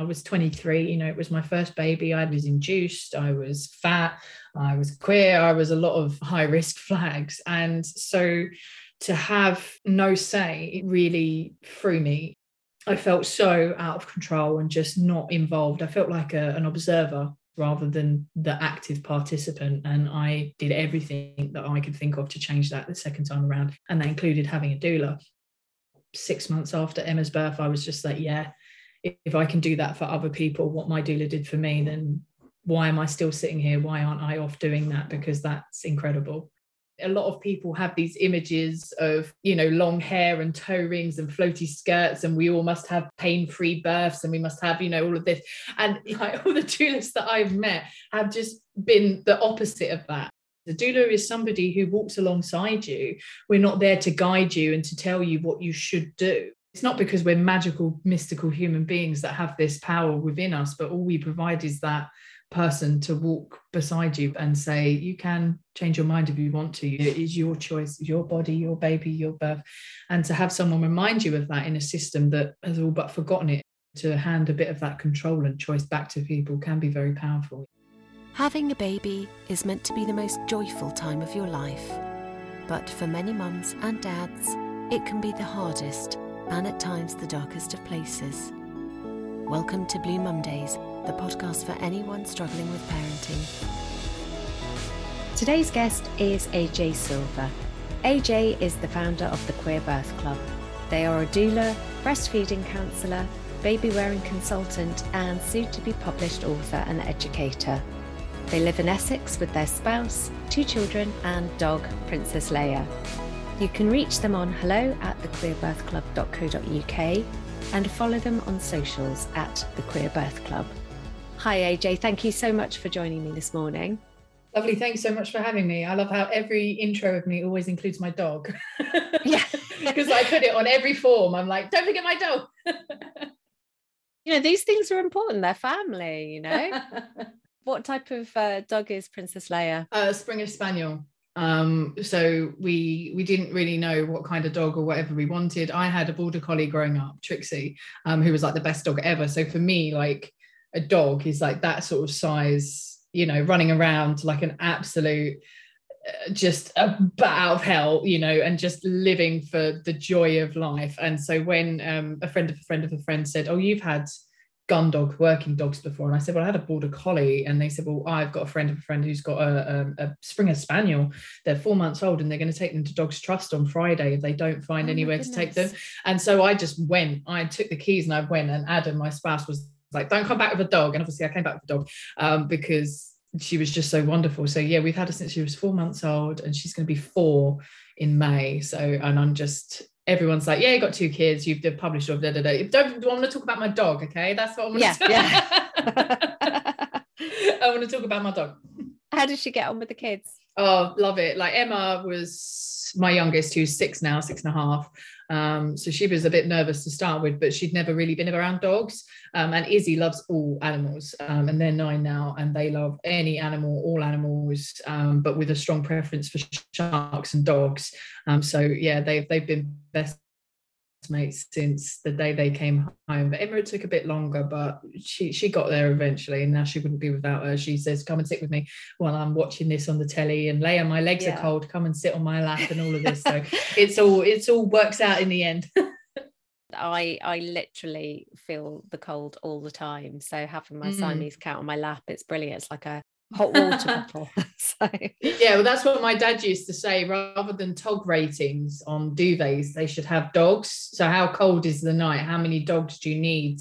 I was 23, you know, it was my first baby. I was induced, I was fat, I was queer, I was a lot of high risk flags. And so to have no say, really threw me. I felt so out of control and just not involved. I felt like a, an observer rather than the active participant. And I did everything that I could think of to change that the second time around. And that included having a doula. Six months after Emma's birth, I was just like, yeah, if I can do that for other people, what my doula did for me, then why am I still sitting here? Why aren't I off doing that? Because that's incredible. A lot of people have these images of, you know, long hair and toe rings and floaty skirts, and we all must have pain free births and we must have, you know, all of this. And like all the doulas that I've met have just been the opposite of that. The doula is somebody who walks alongside you. We're not there to guide you and to tell you what you should do it's not because we're magical, mystical human beings that have this power within us, but all we provide is that person to walk beside you and say, You can change your mind if you want to. It is your choice, your body, your baby, your birth. And to have someone remind you of that in a system that has all but forgotten it, to hand a bit of that control and choice back to people can be very powerful. Having a baby is meant to be the most joyful time of your life. But for many mums and dads, it can be the hardest and at times the darkest of places. Welcome to Blue Mondays, the podcast for anyone struggling with parenting. Today's guest is AJ Silver. AJ is the founder of the Queer Birth Club. They are a doula, breastfeeding counsellor, baby wearing consultant, and soon to be published author and educator. They live in Essex with their spouse, two children, and dog, Princess Leia. You can reach them on hello at thequeerbirthclub.co.uk and follow them on socials at the Queer Birth Club. Hi, AJ. Thank you so much for joining me this morning. Lovely. Thanks so much for having me. I love how every intro of me always includes my dog. Yeah. Because I put it on every form. I'm like, don't forget my dog. you know, these things are important. They're family, you know. what type of uh, dog is Princess Leia? Uh, Springer Spaniel. Um, so we we didn't really know what kind of dog or whatever we wanted. I had a border collie growing up, Trixie, um, who was like the best dog ever. So for me, like a dog is like that sort of size, you know, running around like an absolute uh, just a bat out of hell, you know, and just living for the joy of life. And so when um, a friend of a friend of a friend said, "Oh, you've had gun dogs, working dogs before. And I said, Well, I had a border collie. And they said, Well, I've got a friend of a friend who's got a, a, a Springer Spaniel. They're four months old and they're going to take them to Dogs Trust on Friday if they don't find oh anywhere to take them. And so I just went, I took the keys and I went. And Adam, my spouse, was like, Don't come back with a dog. And obviously, I came back with a dog um, because she was just so wonderful. So yeah, we've had her since she was four months old, and she's going to be four in May. So and I'm just everyone's like, yeah, you got two kids, you've published or da da da. Don't want to talk about my dog, okay? That's what I'm yeah, to yeah. I want to talk about my dog. How did she get on with the kids? Oh, love it. Like Emma was my youngest, who's six now, six and a half. Um, so she was a bit nervous to start with, but she'd never really been around dogs. Um, and Izzy loves all animals, um, and they're nine now, and they love any animal, all animals, um, but with a strong preference for sharks and dogs. Um, so yeah, they've they've been best mates since the day they came home. But Emma took a bit longer, but she she got there eventually, and now she wouldn't be without her. She says, "Come and sit with me while I'm watching this on the telly." And Leia, my legs yeah. are cold. Come and sit on my lap, and all of this. So it's all it's all works out in the end. I I literally feel the cold all the time. So having my mm. Siamese cat on my lap, it's brilliant. It's like a hot water bottle. so. Yeah, well, that's what my dad used to say. Rather than tog ratings on duvets, they should have dogs. So, how cold is the night? How many dogs do you need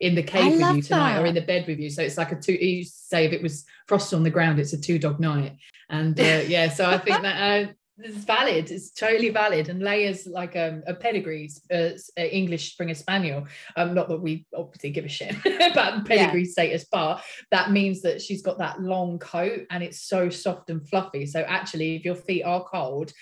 in the cave with you tonight that. or in the bed with you? So it's like a two. You say if it was frost on the ground, it's a two dog night. And uh, yeah, so I think that uh, it's valid. It's totally valid. And Leia's like um, a pedigree uh, English Springer Spaniel. Um, not that we obviously give a shit about pedigree yeah. status, but that means that she's got that long coat and it's so soft and fluffy. So actually, if your feet are cold,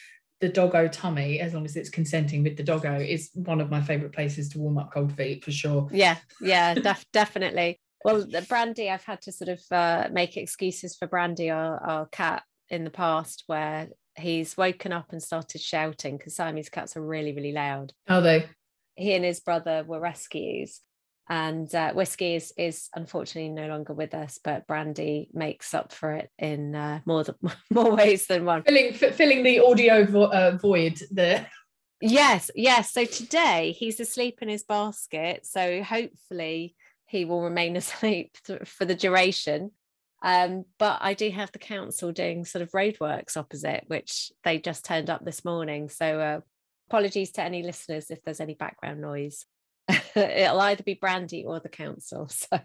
the doggo tummy, as long as it's consenting with the doggo, is one of my favorite places to warm up cold feet for sure. Yeah, yeah, def- definitely. Well, Brandy, I've had to sort of uh, make excuses for Brandy, our, our cat, in the past where he's woken up and started shouting because Siamese cats are really, really loud. Are they? He and his brother were rescues. And uh, whiskey is is unfortunately no longer with us, but brandy makes up for it in uh, more than, more ways than one. Filling filling the audio vo- uh, void there. Yes, yes. So today he's asleep in his basket. So hopefully he will remain asleep for the duration. Um, but I do have the council doing sort of roadworks opposite, which they just turned up this morning. So uh, apologies to any listeners if there's any background noise. It'll either be Brandy or the council. So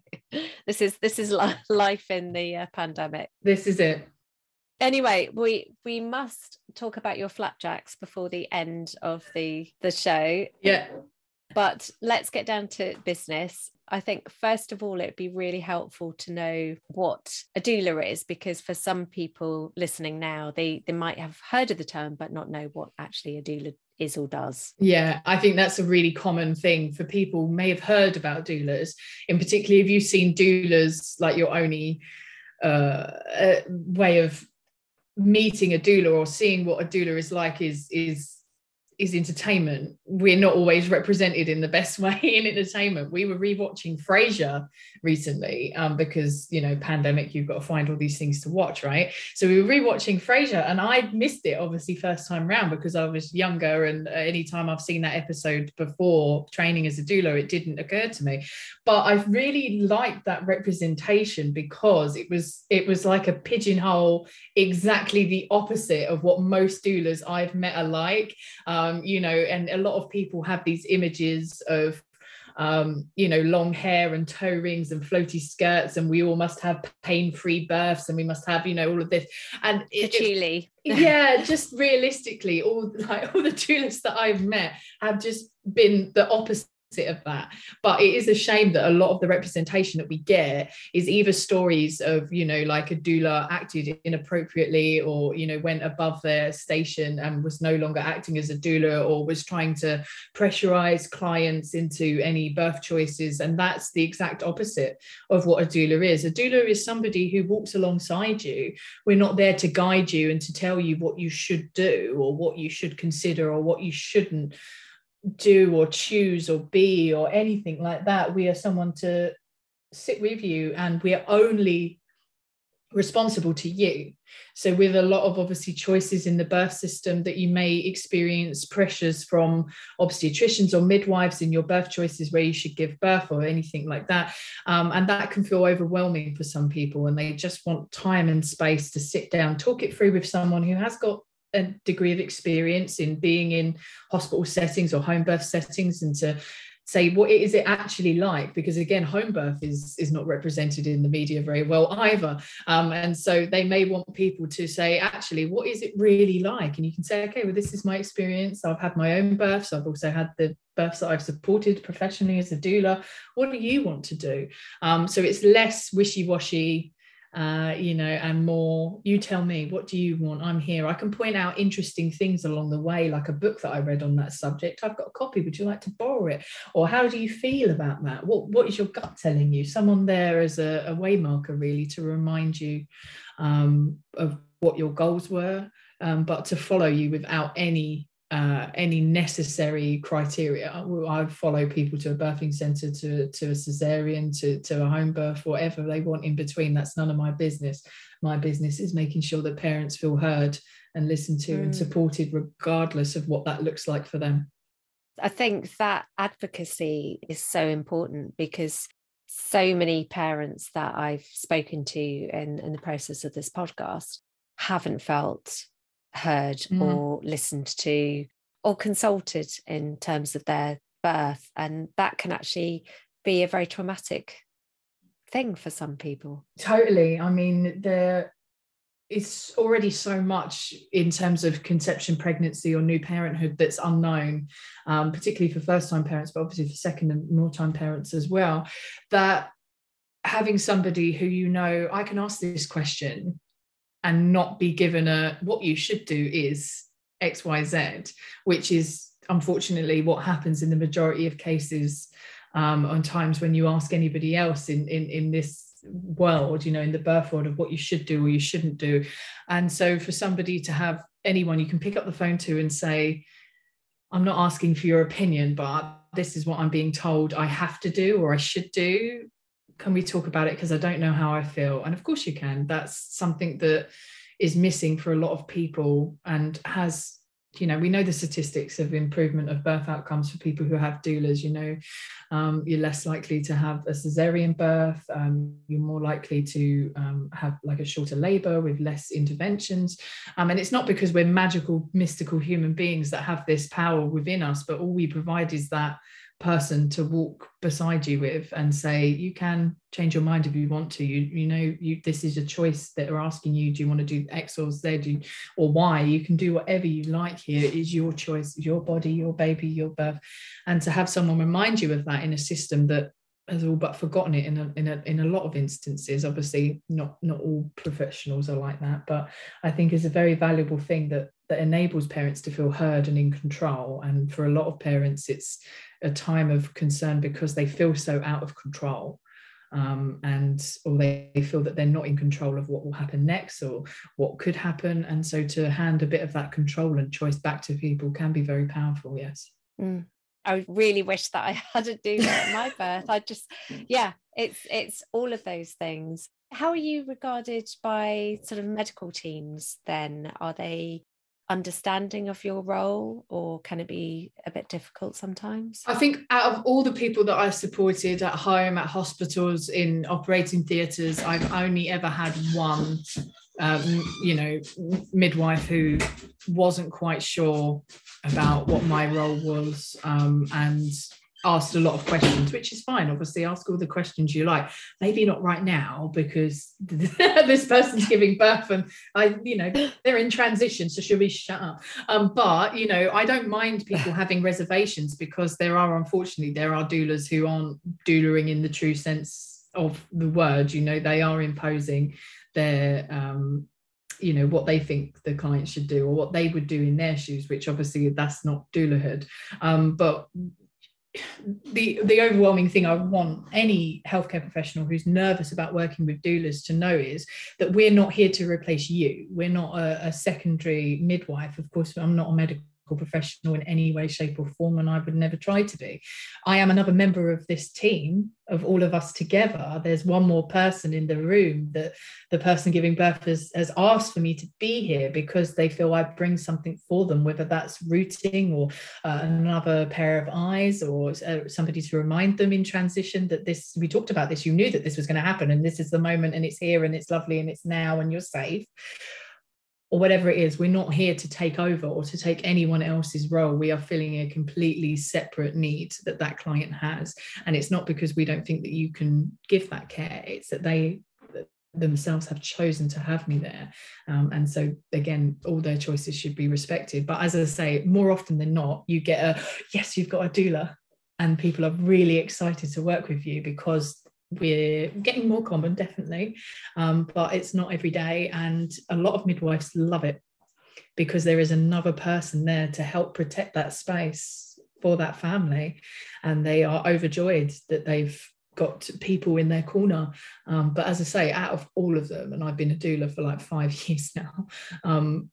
this is this is life in the uh, pandemic. This is it. Anyway, we we must talk about your flapjacks before the end of the the show. Yeah. But let's get down to business. I think, first of all, it'd be really helpful to know what a doula is, because for some people listening now, they, they might have heard of the term, but not know what actually a doula is or does. Yeah, I think that's a really common thing for people may have heard about doulas. In particular, if you've seen doulas like your only uh, way of meeting a doula or seeing what a doula is like is is is entertainment. We're not always represented in the best way in entertainment. We were rewatching Frasier recently um, because you know pandemic. You've got to find all these things to watch, right? So we were rewatching Frasier, and I missed it obviously first time round because I was younger, and uh, anytime I've seen that episode before training as a doula, it didn't occur to me. But I really liked that representation because it was it was like a pigeonhole, exactly the opposite of what most doulas I've met are like. Um, um, you know, and a lot of people have these images of um, you know, long hair and toe rings and floaty skirts, and we all must have pain-free births, and we must have, you know, all of this. And it, it, yeah, just realistically, all like all the doulas that I've met have just been the opposite of that. But it is a shame that a lot of the representation that we get is either stories of you know like a doula acted inappropriately or you know went above their station and was no longer acting as a doula or was trying to pressurize clients into any birth choices. And that's the exact opposite of what a doula is. A doula is somebody who walks alongside you. We're not there to guide you and to tell you what you should do or what you should consider or what you shouldn't do or choose or be or anything like that. We are someone to sit with you and we are only responsible to you. So, with a lot of obviously choices in the birth system that you may experience pressures from obstetricians or midwives in your birth choices where you should give birth or anything like that. Um, and that can feel overwhelming for some people, and they just want time and space to sit down, talk it through with someone who has got a degree of experience in being in hospital settings or home birth settings and to say what is it actually like because again home birth is is not represented in the media very well either. Um, and so they may want people to say actually what is it really like? And you can say okay well this is my experience. I've had my own births. I've also had the births that i've supported professionally as a doula. What do you want to do? Um, so it's less wishy-washy uh, you know, and more, you tell me, what do you want? I'm here. I can point out interesting things along the way, like a book that I read on that subject. I've got a copy. Would you like to borrow it? Or how do you feel about that? What, what is your gut telling you? Someone there as a, a waymarker, really, to remind you um, of what your goals were, um, but to follow you without any uh, any necessary criteria. I follow people to a birthing centre, to, to a cesarean, to, to a home birth, whatever they want in between. That's none of my business. My business is making sure that parents feel heard and listened to mm. and supported, regardless of what that looks like for them. I think that advocacy is so important because so many parents that I've spoken to in, in the process of this podcast haven't felt heard mm. or listened to or consulted in terms of their birth. And that can actually be a very traumatic thing for some people. Totally. I mean, there is already so much in terms of conception, pregnancy, or new parenthood that's unknown, um, particularly for first time parents, but obviously for second and more time parents as well, that having somebody who you know, I can ask this question and not be given a what you should do is xyz which is unfortunately what happens in the majority of cases um, on times when you ask anybody else in, in in this world you know in the birth world of what you should do or you shouldn't do and so for somebody to have anyone you can pick up the phone to and say i'm not asking for your opinion but this is what I'm being told I have to do or I should do. Can we talk about it? Because I don't know how I feel. And of course, you can. That's something that is missing for a lot of people and has you know we know the statistics of improvement of birth outcomes for people who have doulas you know um, you're less likely to have a cesarean birth um, you're more likely to um, have like a shorter labor with less interventions um, and it's not because we're magical mystical human beings that have this power within us but all we provide is that person to walk beside you with and say you can change your mind if you want to. You you know you this is a choice that are asking you do you want to do x or z do, or y? You can do whatever you like here. It is your choice your body your baby your birth. And to have someone remind you of that in a system that has all but forgotten it in a, in a in a lot of instances obviously not not all professionals are like that but i think is a very valuable thing that that enables parents to feel heard and in control. And for a lot of parents it's a time of concern because they feel so out of control um, and or they feel that they're not in control of what will happen next or what could happen and so to hand a bit of that control and choice back to people can be very powerful yes mm. I really wish that I had a doula at my birth. I just, yeah, it's it's all of those things. How are you regarded by sort of medical teams? Then are they understanding of your role or can it be a bit difficult sometimes? I think out of all the people that i've supported at home at hospitals in operating theatres i've only ever had one um, you know midwife who wasn't quite sure about what my role was um, and asked a lot of questions, which is fine. Obviously, ask all the questions you like. Maybe not right now because this person's giving birth and I, you know, they're in transition. So should we shut up? Um, but you know, I don't mind people having reservations because there are unfortunately there are doulas who aren't doulaing in the true sense of the word. You know, they are imposing their um, you know what they think the client should do or what they would do in their shoes which obviously that's not doulahood um, but the the overwhelming thing I want any healthcare professional who's nervous about working with doulas to know is that we're not here to replace you. We're not a, a secondary midwife. Of course, I'm not a medical professional in any way, shape, or form, and I would never try to be. I am another member of this team of all of us together. There's one more person in the room that the person giving birth has, has asked for me to be here because they feel I bring something for them, whether that's rooting or uh, another pair of eyes or uh, somebody to remind them in transition that this, we talked about this, you knew that this was going to happen and this is the moment and it's here and it's lovely and it's now and you're safe or whatever it is, we're not here to take over or to take anyone else's role. We are filling a completely separate need that that client has. And it's not because we don't think that you can give that care, it's that they themselves have chosen to have me there. Um, and so, again, all their choices should be respected. But as I say, more often than not, you get a yes, you've got a doula. And people are really excited to work with you because we're getting more common definitely um, but it's not every day and a lot of midwives love it because there is another person there to help protect that space for that family and they are overjoyed that they've got people in their corner um, but as i say out of all of them and i've been a doula for like five years now um,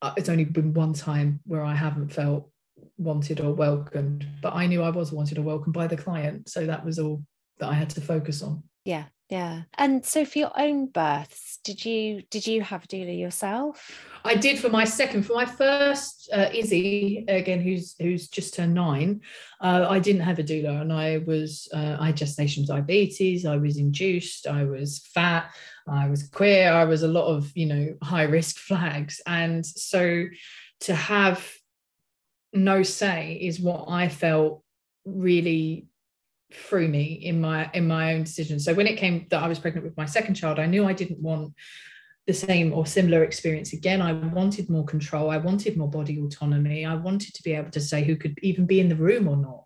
uh, it's only been one time where i haven't felt wanted or welcomed but i knew i was wanted or welcomed by the client so that was all that I had to focus on. Yeah, yeah. And so for your own births, did you did you have a doula yourself? I did for my second. For my first, uh, Izzy again, who's who's just turned nine. Uh, I didn't have a doula, and I was uh, I had gestational diabetes. I was induced. I was fat. I was queer. I was a lot of you know high risk flags, and so to have no say is what I felt really threw me in my in my own decision. So when it came that i was pregnant with my second child i knew i didn't want the same or similar experience again. I wanted more control. I wanted more body autonomy. I wanted to be able to say who could even be in the room or not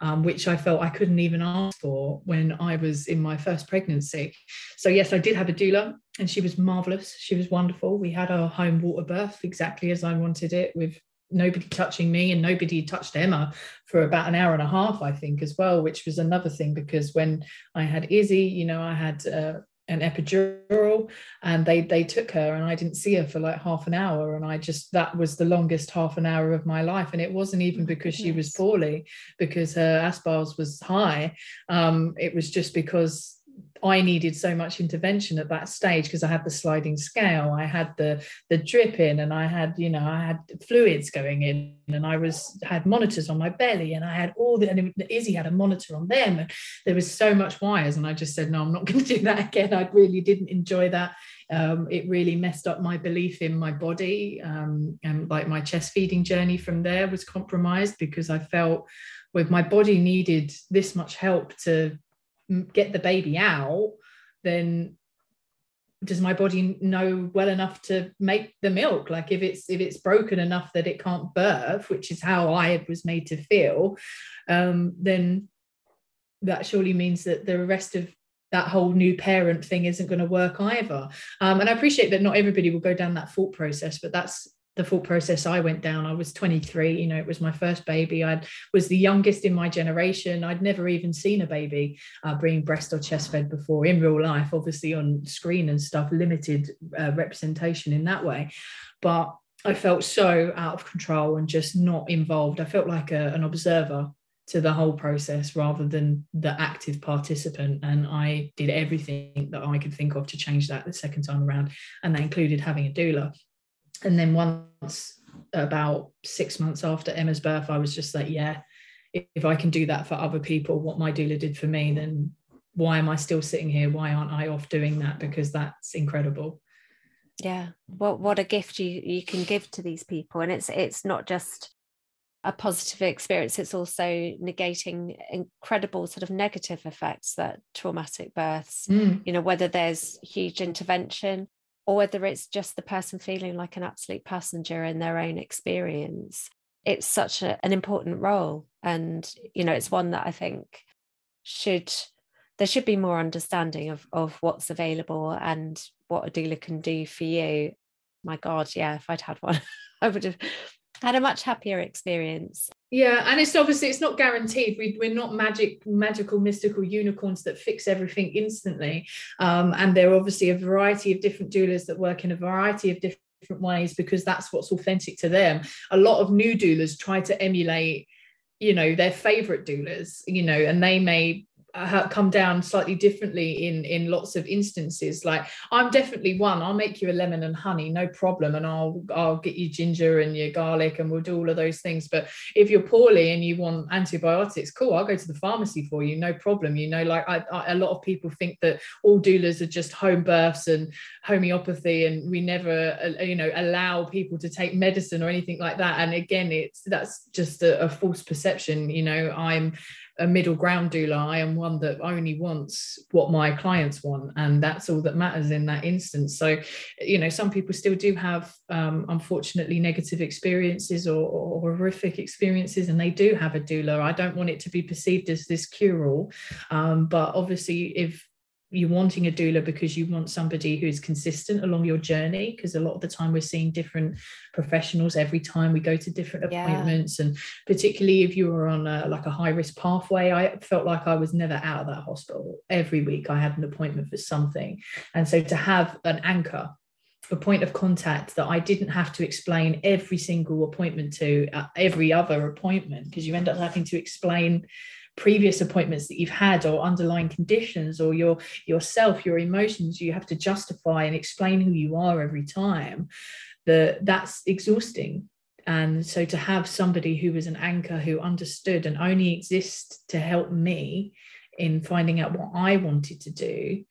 um, which i felt i couldn't even ask for when i was in my first pregnancy. So yes i did have a doula and she was marvelous. She was wonderful. We had our home water birth exactly as i wanted it with nobody touching me and nobody touched Emma for about an hour and a half, I think, as well, which was another thing because when I had Izzy, you know, I had uh, an epidural and they they took her and I didn't see her for like half an hour. And I just that was the longest half an hour of my life. And it wasn't even oh because she was poorly because her aspars was high. Um it was just because I needed so much intervention at that stage because I had the sliding scale, I had the the drip in, and I had you know I had fluids going in, and I was had monitors on my belly, and I had all the and Izzy had a monitor on them, and there was so much wires, and I just said no, I'm not going to do that again. I really didn't enjoy that. Um, it really messed up my belief in my body, um, and like my chest feeding journey from there was compromised because I felt with my body needed this much help to get the baby out, then does my body know well enough to make the milk? Like if it's if it's broken enough that it can't birth which is how i was made to feel um, then that surely means that the rest of that whole new parent thing isn't going to work either. Um, and i appreciate that not everybody will go down that thought process but that's the thought process I went down. I was 23, you know, it was my first baby. I was the youngest in my generation. I'd never even seen a baby uh, being breast or chest fed before in real life, obviously on screen and stuff, limited uh, representation in that way. But I felt so out of control and just not involved. I felt like a, an observer to the whole process rather than the active participant. And I did everything that I could think of to change that the second time around. And that included having a doula and then once about six months after Emma's birth, I was just like, yeah, if I can do that for other people, what my doula did for me, then why am I still sitting here? Why aren't I off doing that? Because that's incredible. Yeah. What what a gift you you can give to these people. And it's it's not just a positive experience, it's also negating incredible sort of negative effects that traumatic births, mm. you know, whether there's huge intervention or whether it's just the person feeling like an absolute passenger in their own experience it's such a, an important role. And you know it's one that i think should there should be more understanding of of what's available and what a doula can do for you. My god yeah if i'd had one i would have had a much happier experience. Yeah and it's obviously it's not guaranteed. We, we're not magic magical mystical unicorns that fix everything instantly. Um, and there are obviously a variety of different doulas that work in a variety of different ways because that's what's authentic to them. A lot of new doulas try to emulate you know their favorite doulas you know and they may come down slightly differently in in lots of instances. Like i'm definitely one. I'll make you a lemon and honey no problem and i'll i'll get you ginger and your garlic and we'll do all of those things. But if you're poorly and you want antibiotics cool i'll go to the pharmacy for you no problem you know? Like I, I, a lot of people think that all doulas are just home births and homeopathy and we never uh, you know allow people to take medicine or anything like that. And again it's that's just a, a false perception you know? I'm a middle ground doula. I am one that only wants what my clients want, and that's all that matters in that instance. So, you know, some people still do have, um, unfortunately, negative experiences or, or, horrific experiences, and they do have a doula. I don't want it to be perceived as this cure all, um, but obviously, if you're wanting a doula because you want somebody who's consistent along your journey because a lot of the time we're seeing different professionals every time we go to different appointments. Yeah. and particularly if you were on a, like a high risk pathway i felt like i was never out of that hospital. Every week i had an appointment for something. And so to have an anchor a point of contact that I didn't have to explain every single appointment to uh, every other appointment because you end up having to explain previous appointments that you've had or underlying conditions or your yourself your emotions you have to justify and explain who you are every time that that's exhausting. And so to have somebody who was an anchor who understood and only exists to help me in finding out what i wanted to do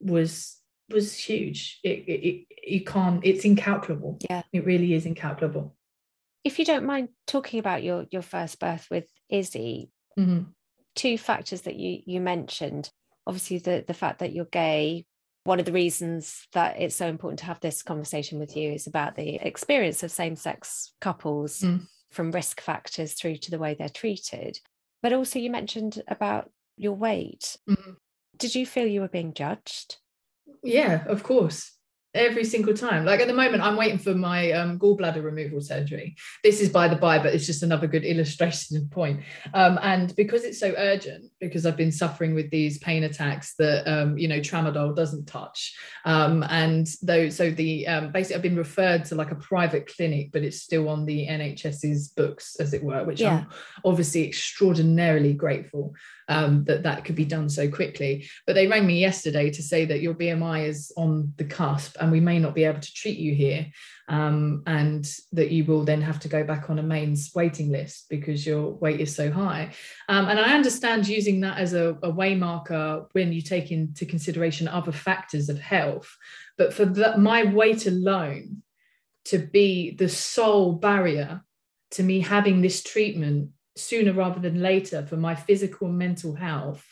was was huge. It, it, it you can't it's incalculable. Yeah. It really is incalculable. If you don't mind talking about your your first birth with izzy mm-hmm two factors that you you mentioned. Obviously the the fact that you're gay one of the reasons that it's so important to have this conversation with you is about the experience of same-sex couples mm. from risk factors through to the way they're treated. But also you mentioned about your weight. Mm. did you feel you were being judged? Yeah of course every single time. Like at the moment, I'm waiting for my um, gallbladder removal surgery. This is by the by, but it's just another good illustration point. Um, and because it's so urgent, because I've been suffering with these pain attacks that um, you know tramadol doesn't touch, um, and though so the um, basically I've been referred to like a private clinic, but it's still on the NHS's books, as it were, which yeah. I'm obviously extraordinarily grateful um, that that could be done so quickly. But they rang me yesterday to say that your BMI is on the cusp and we may not be able to treat you here. Um, and that you will then have to go back on a mains waiting list because your weight is so high. Um, and I understand using that as a, a way marker when you take into consideration other factors of health. But for the, my weight alone to be the sole barrier to me having this treatment sooner rather than later for my physical and mental health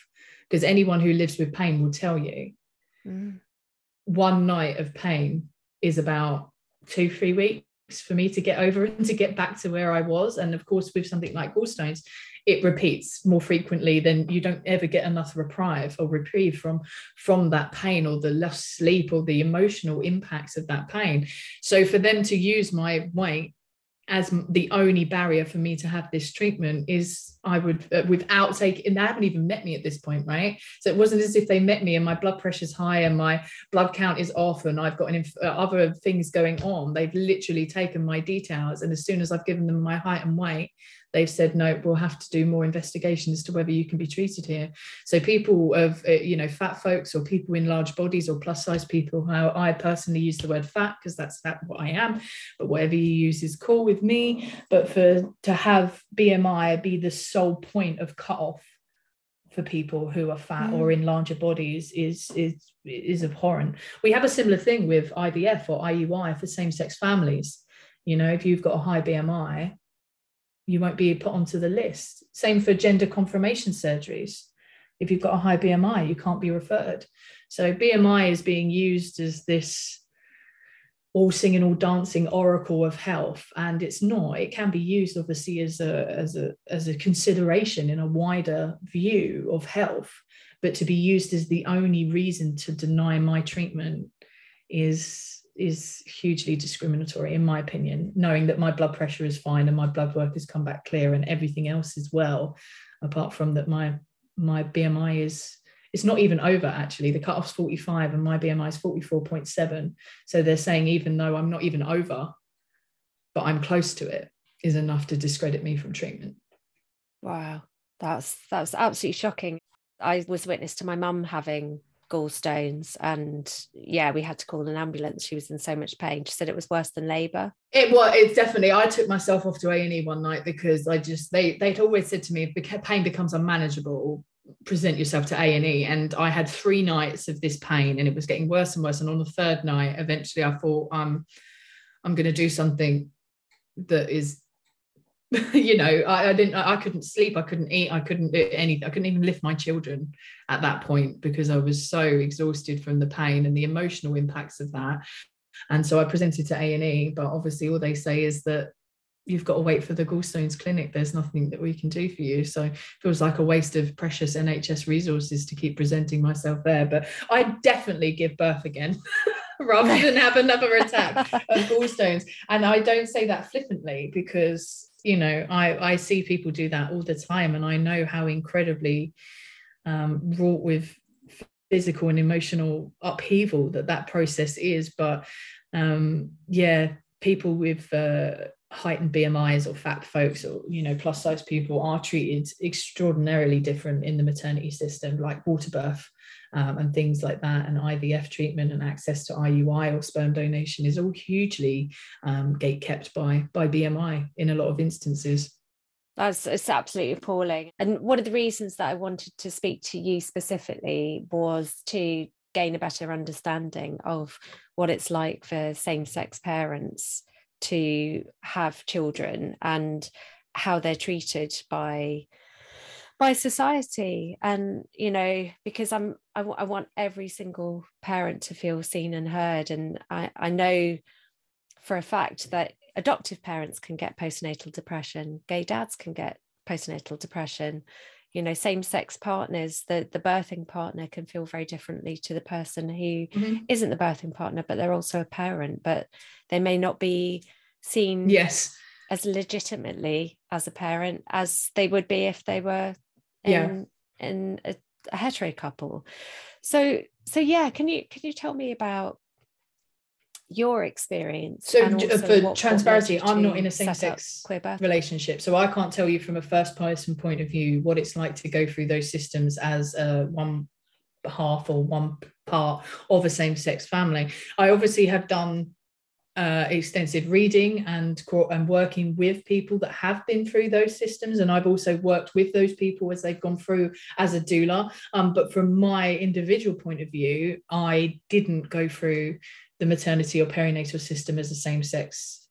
because anyone who lives with pain will tell you. Mm. one night of pain is about two three weeks for me to get over and to get back to where i was. And of course with something like gallstones it repeats more frequently than you don't ever get enough reprieve or reprieve from from that pain or the lost sleep or the emotional impacts of that pain. So for them to use my weight as the only barrier for me to have this treatment is I would uh, without taking they haven't even met me at this point right? So it wasn't as if they met me and my blood pressure's high and my blood count is off and I've got an inf- uh, other things going on. They've literally taken my details and as soon as I've given them my height and weight they've said no we'll have to do more investigation as to whether you can be treated here. So people of uh, you know fat folks or people in large bodies or plus size people how i personally use the word fat because that's that what i am but whatever you use is cool with me. But for to have bmi be the sole point of cut off for people who are fat mm. or in larger bodies is is is abhorrent. We have a similar thing with ivf or iui for same-sex families. You know if you've got a high bmi you won't be put onto the list. Same for gender confirmation surgeries. If you've got a high BMI, you can't be referred. So BMI is being used as this all singing, all dancing oracle of health, and it's not. It can be used obviously as a as a as a consideration in a wider view of health, but to be used as the only reason to deny my treatment is is hugely discriminatory in my opinion knowing that my blood pressure is fine and my blood work has come back clear and everything else is well apart from that my my bmi is it's not even over actually. The cutoff's 45 and my bmi is 44.7 so they're saying even though i'm not even over but i'm close to it is enough to discredit me from treatment. Wow. That's that's absolutely shocking. I was witness to my mum having gallstones and yeah we had to call an ambulance. She was in so much pain. She said it was worse than labor it was it's definitely i took myself off to a&e one night because i just they they'd always said to me if pain becomes unmanageable. Present yourself to a&e and i had three nights of this pain and it was getting worse and worse. And on the third night eventually i thought um i'm going to do something that is you know I, I, didn't I couldn't sleep I couldn't eat I couldn't do anything I couldn't even lift my children at that point because I was so exhausted from the pain and the emotional impacts of that. And so I presented to A&E but obviously all they say is that you've got to wait for the gallstones clinic. There's nothing that we can do for you. So it feels like a waste of precious nhs resources to keep presenting myself there. But i definitely give birth again rather than have another attack of gallstones and i don't say that flippantly because you know i i see people do that all the time and i know how incredibly um, wrought with physical and emotional upheaval that that process is. But um, yeah people with uh, heightened BMIs or fat folks or you know plus size people are treated extraordinarily different in the maternity system like water birth um, and things like that and IVF treatment and access to IUI or sperm donation is all hugely um, gate kept by by BMI in a lot of instances. That's it's absolutely appalling. And one of the reasons that I wanted to speak to you specifically was to gain a better understanding of what it's like for same-sex parents to have children and how they're treated by by society. And you know because i'm I, w- I want every single parent to feel seen and heard. And I, I know for a fact that adoptive parents can get postnatal depression. Gay dads can get postnatal depression. You know same sex partners the the birthing partner can feel very differently to the person who Mhm. not the birthing partner but they're also a parent. But they may not be seen yes. as legitimately as a parent as they would be if they were Yeah. in, a, a hetero couple. So so yeah can you can you tell me about your experience So, for what- transparency, I'm not in a same-sex queer birth relationship so i can't tell you from a first person point of view what it's like to go through those systems as uh, one half or one part of a same-sex family. I obviously have done uh, extensive reading and and working with people that have been through those systems. And i've also worked with those people as they've gone through as a doula. Um, but from my individual point of view i didn't go through the maternity or perinatal system as a same-sex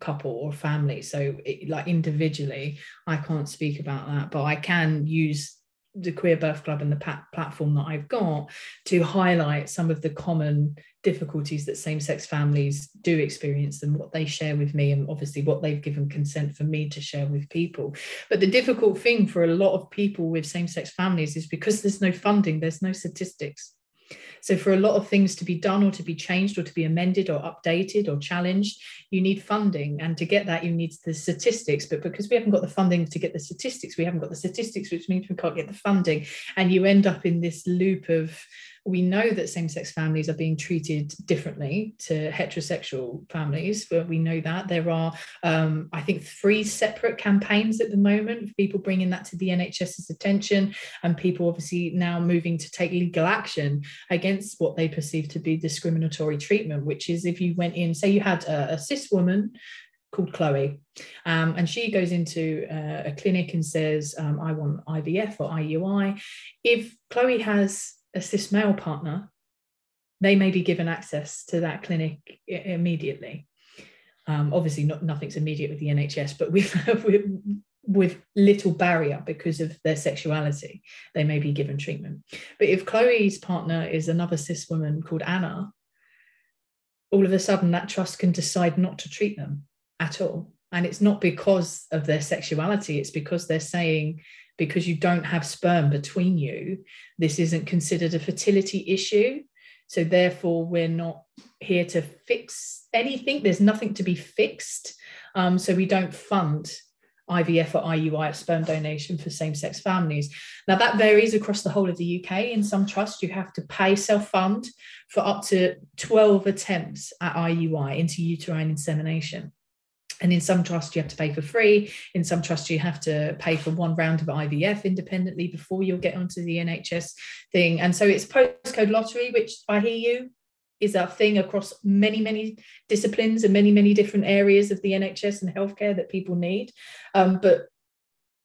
couple or family. So it, like individually i can't speak about that but i can use the queer birth club and the pat- platform that i've got to highlight some of the common difficulties that same-sex families do experience and what they share with me and obviously what they've given consent for me to share with people. But the difficult thing for a lot of people with same-sex families is because there's no funding there's no statistics so, for a lot of things to be done or to be changed or to be amended or updated or challenged, you need funding. And to get that, you need the statistics. But because we haven't got the funding to get the statistics, we haven't got the statistics, which means we can't get the funding. And you end up in this loop of we know that same sex families are being treated differently to heterosexual families, but we know that there are, um, I think, three separate campaigns at the moment people bringing that to the NHS's attention and people obviously now moving to take legal action against what they perceive to be discriminatory treatment, which is if you went in, say you had a, a cis woman called Chloe, um, and she goes into uh, a clinic and says, um, I want IVF or IUI. If Chloe has a cis male partner, they may be given access to that clinic immediately. Um, obviously, not nothing's immediate with the NHS, but with, with with little barrier because of their sexuality, they may be given treatment. But if Chloe's partner is another cis woman called Anna, all of a sudden that trust can decide not to treat them at all. And it's not because of their sexuality, it's because they're saying, because you don't have sperm between you, this isn't considered a fertility issue. So therefore, we're not here to fix anything. There's nothing to be fixed. Um, so we don't fund IVF or IUI, or sperm donation for same sex families. Now, that varies across the whole of the UK. In some trusts, you have to pay self fund for up to 12 attempts at IUI, intrauterine insemination. And in some trusts, you have to pay for free. In some trusts, you have to pay for one round of IVF independently before you'll get onto the NHS thing. And so it's postcode lottery, which I hear you is a thing across many, many disciplines and many, many different areas of the NHS and healthcare that people need. Um, but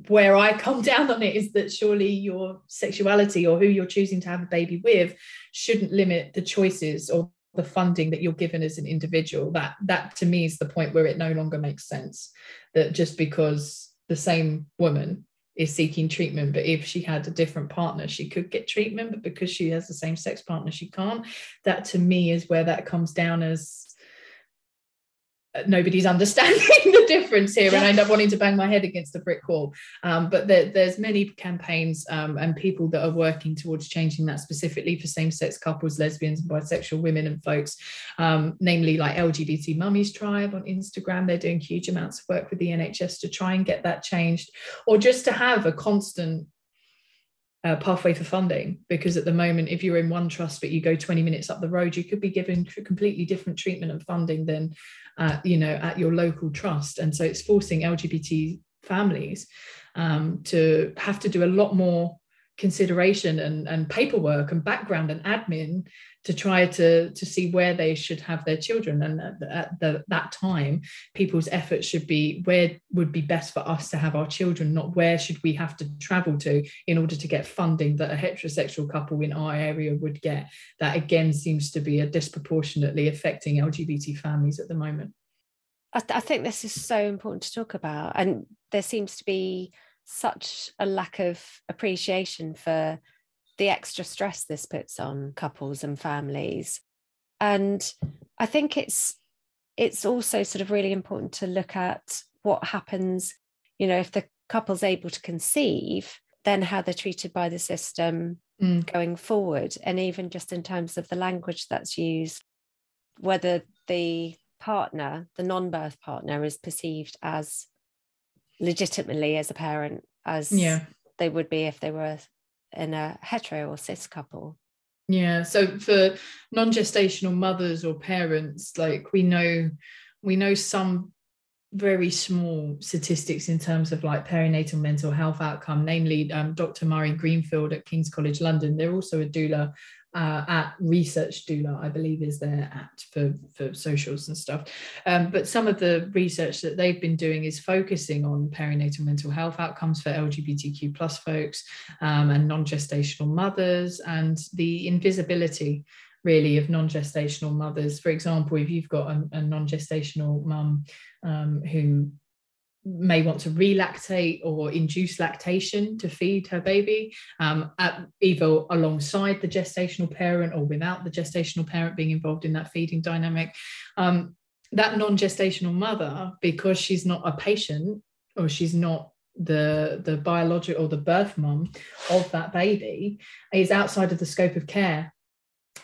where I come down on it is that surely your sexuality or who you're choosing to have a baby with shouldn't limit the choices or the funding that you're given as an individual. That that to me is the point where it no longer makes sense. That just because the same woman is seeking treatment, but if she had a different partner, she could get treatment, but because she has the same sex partner, she can't. That to me is where that comes down as nobody's understanding the difference here and I end up wanting to bang my head against a brick wall. Um, but there, there's many campaigns um, and people that are working towards changing that specifically for same-sex couples, lesbians, and bisexual women and folks, um, namely like LGBT Mummies Tribe on Instagram. They're doing huge amounts of work with the NHS to try and get that changed, or just to have a constant uh, pathway for funding because at the moment if you're in one trust but you go 20 minutes up the road you could be given completely different treatment and funding than you know at your local trust. And so it's forcing lgbt families um, to have to do a lot more consideration and, and paperwork and background and admin to try to to see where they should have their children. And at, at the, that time people's efforts should be where would be best for us to have our children not where should we have to travel to in order to get funding that a heterosexual couple in our area would get. That again seems to be a disproportionately affecting lgbt families at the moment. I, th- I think this is so important to talk about. And there seems to be such a lack of appreciation for the extra stress this puts on couples and families and i think it's it's also sort of really important to look at what happens you know if the couple's able to conceive then how they're treated by the system mm. going forward. And even just in terms of the language that's used, whether the partner, the non birth partner, is perceived as legitimately as a parent as yeah. they would be if they were in a hetero or cis couple. Yeah. So for non-gestational mothers or parents, like we know we know some very small statistics in terms of like perinatal mental health outcome, namely um, Dr. Mari Greenfield at King's College London. They're also a doula uh, at Research Doula, I believe is their at for, for socials and stuff. Um, but some of the research that they've been doing is focusing on perinatal mental health outcomes for LGBTQ plus folks um, and non-gestational mothers and the invisibility really of non-gestational mothers. For example, if you've got a, a non-gestational mum um, who may want to relactate or induce lactation to feed her baby, um, at, either alongside the gestational parent or without the gestational parent being involved in that feeding dynamic. Um, that non-gestational mother, because she's not a patient or she's not the the biological or the birth mum of that baby, is outside of the scope of care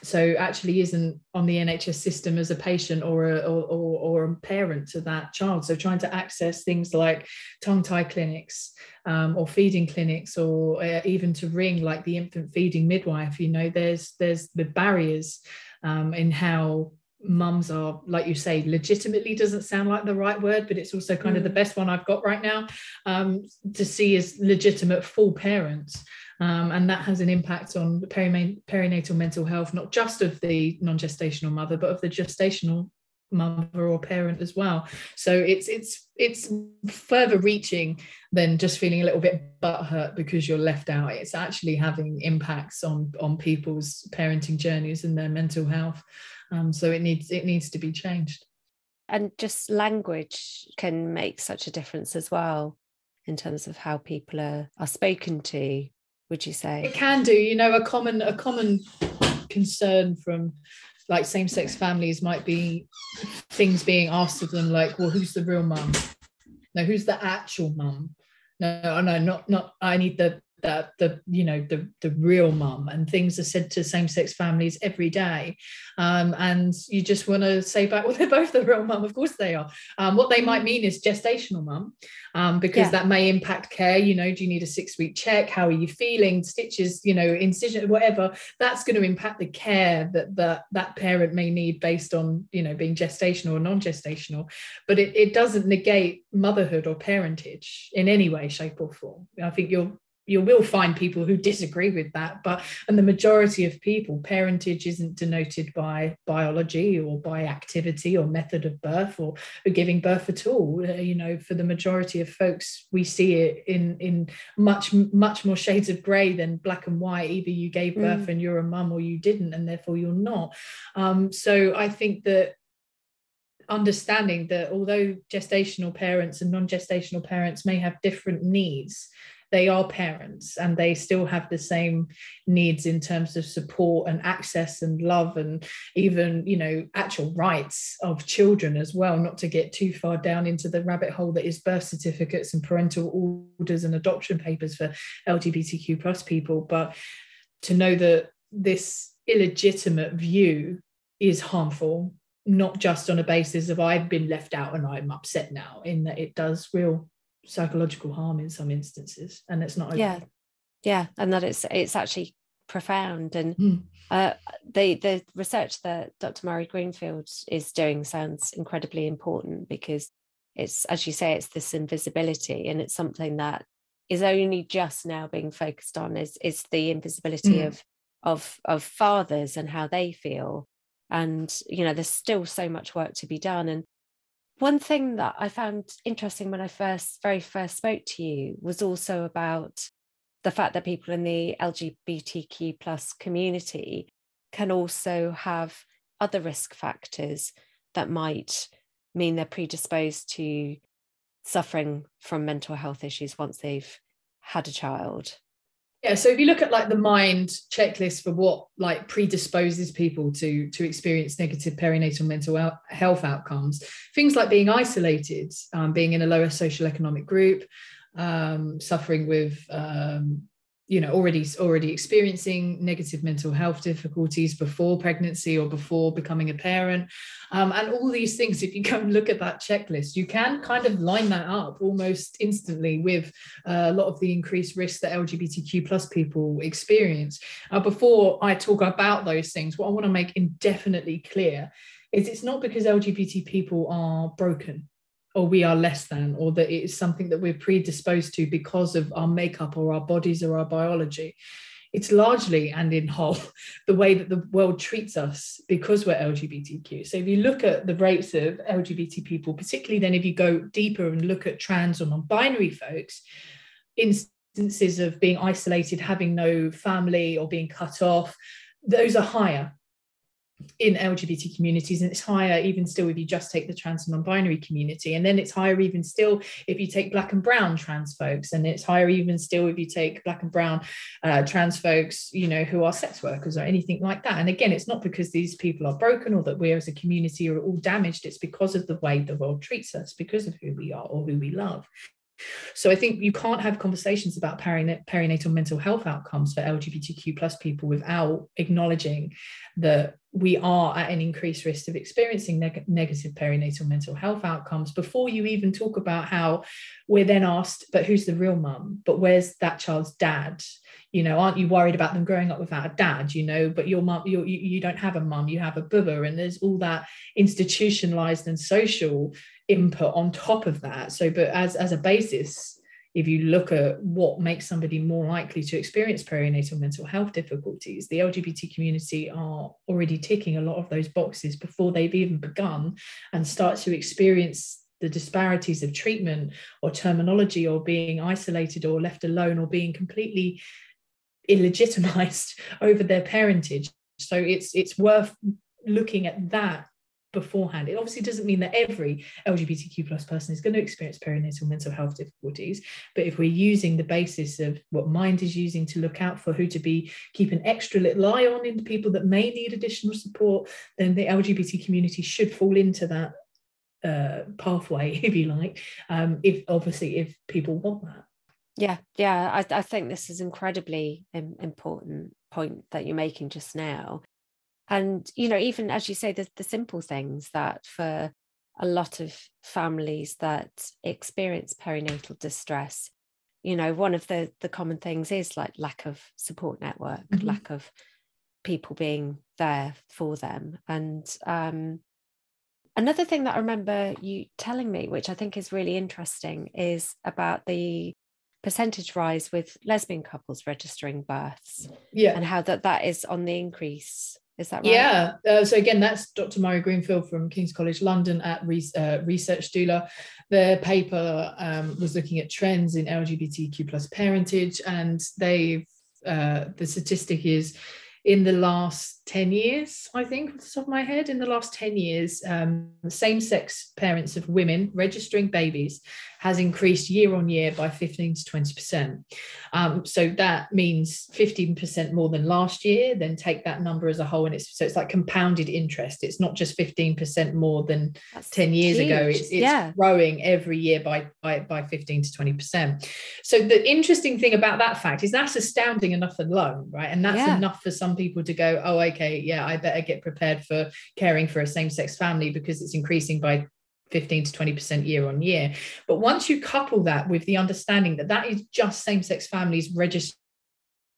so actually isn't on the NHS system as a patient or a, or, or, or a parent to that child. So trying to access things like tongue tie clinics um, or feeding clinics or uh, even to ring like the infant feeding midwife, you know, there's there's the barriers um, in how mums are like you say legitimately doesn't sound like the right word but it's also kind mm. of the mm. best one i've got right now um, to see as legitimate full parents um, and that has an impact on perinatal mental health, not just of the non gestational mother, but of the gestational mother or parent as well. So it's it's it's further reaching than just feeling a little bit butthurt because you're left out. It's actually having impacts on on people's parenting journeys and their mental health. Um, so it needs it needs to be changed. And just language can make such a difference as well in terms of how people are, are spoken to would you say? It can do you know a common a common concern from like same-sex families might be things being asked of them like well who's the real mum? No who's the actual mum? No no not not i need the that the you know the the real mum and things are said to same-sex families every day. Um, and you just want to say back well they're both the real mum of course they are. Um, what they might mean is gestational mum um, because yeah. that may impact care you know do you need a six week check? How are you feeling? Stitches you know incision whatever. That's going to impact the care that that that parent may need based on you know being gestational or non-gestational. But it, it doesn't negate motherhood or parentage in any way shape or form. I think you're you will find people who disagree with that but and the majority of people parentage isn't denoted by biology or by activity or method of birth or, or giving birth at all. Uh, you know for the majority of folks we see it in in much much more shades of gray than black and white. Either you gave birth mm. and you're a mum or you didn't and therefore you're not. Um, so i think that understanding that although gestational parents and non-gestational parents may have different needs they are parents and they still have the same needs in terms of support and access and love and even you know actual rights of children as well not to get too far down into the rabbit hole that is birth certificates and parental orders and adoption papers for lgbtq plus people. But to know that this illegitimate view is harmful not just on a basis of I've been left out and I'm upset now, in that it does real psychological harm in some instances and it's not okay. yeah yeah and that it's it's actually profound and mm. uh, the the research that dr Mari Greenfield is doing sounds incredibly important because it's as you say it's this invisibility and it's something that is only just now being focused on is is the invisibility mm. of of of fathers and how they feel and you know there's still so much work to be done and one thing that I found interesting when I first, very first spoke to you was also about the fact that people in the LGBTQ plus community can also have other risk factors that might mean they're predisposed to suffering from mental health issues once they've had a child. Yeah, so if you look at like the mind checklist for what like predisposes people to to experience negative perinatal mental health outcomes, things like being isolated, um, being in a lower social economic group, um, suffering with um, you know already already experiencing negative mental health difficulties before pregnancy or before becoming a parent. Um, and all these things if you go and look at that checklist you can kind of line that up almost instantly with uh, a lot of the increased risk that lgbtq plus people experience. Uh, before i talk about those things what i want to make indefinitely clear is it's not because lgbt people are broken or we are less than, or that it is something that we're predisposed to because of our makeup or our bodies or our biology. It's largely and in whole the way that the world treats us because we're LGBTQ. So if you look at the rates of LGBT people, particularly then if you go deeper and look at trans or non-binary folks, instances of being isolated, having no family or being cut off, those are higher in LGBT communities, and it's higher even still if you just take the trans and non-binary community, and then it's higher even still if you take black and brown trans folks, and it's higher even still if you take black and brown uh, trans folks, you know, who are sex workers or anything like that. And again, it's not because these people are broken or that we as a community are all damaged. It's because of the way the world treats us, because of who we are or who we love. So I think you can't have conversations about perinatal mental health outcomes for LGBTQ plus people without acknowledging that we are at an increased risk of experiencing neg- negative perinatal mental health outcomes before you even talk about how we're then asked, but who's the real mum? But where's that child's dad? You know, aren't you worried about them growing up without a dad? You know, but your mum, you you don't have a mum, you have a bubba, and there's all that institutionalized and social input on top of that. So, but as as a basis, if you look at what makes somebody more likely to experience perinatal mental health difficulties, the LGBT community are already ticking a lot of those boxes before they've even begun and start to experience the disparities of treatment or terminology or being isolated or left alone or being completely illegitimized over their parentage. So it's it's worth looking at that beforehand. It obviously doesn't mean that every LGBTQ plus person is going to experience perinatal mental health difficulties, but if we're using the basis of what Mind is using to look out for who to be keep an extra little eye on in people that may need additional support, then the LGBT community should fall into that uh, pathway, if you like. Um, if obviously if people want that. Yeah, yeah, I, I think this is incredibly important point that you're making just now and you know even as you say the, the simple things that for a lot of families that experience perinatal distress you know one of the the common things is like lack of support network mm-hmm. lack of people being there for them and um, another thing that i remember you telling me which i think is really interesting is about the percentage rise with lesbian couples registering births yeah and how that that is on the increase is that right? Yeah. Uh, so again, that's Dr. Mari Greenfield from King's College London at Re- uh, Research Doula. Their paper um, was looking at trends in LGBTQ plus parentage, and they uh, the statistic is in the last 10 years, I think, off the top of my head, in the last 10 years, um, same sex parents of women registering babies has increased year on year by 15 to 20%. Um, so that means 15% more than last year. Then take that number as a whole, and it's so it's like compounded interest. It's not just 15% more than That's 10 years huge. ago. It's, it's yeah. growing every year by, by, by 15 to 20%. So the interesting thing about that fact is that's astounding enough alone, right? And that's yeah. enough for some people to go, oh, okay, yeah, I better get prepared for caring for a same sex family because it's increasing by 15 to 20% year on year. But once you couple that with the understanding that that is just same sex families registered,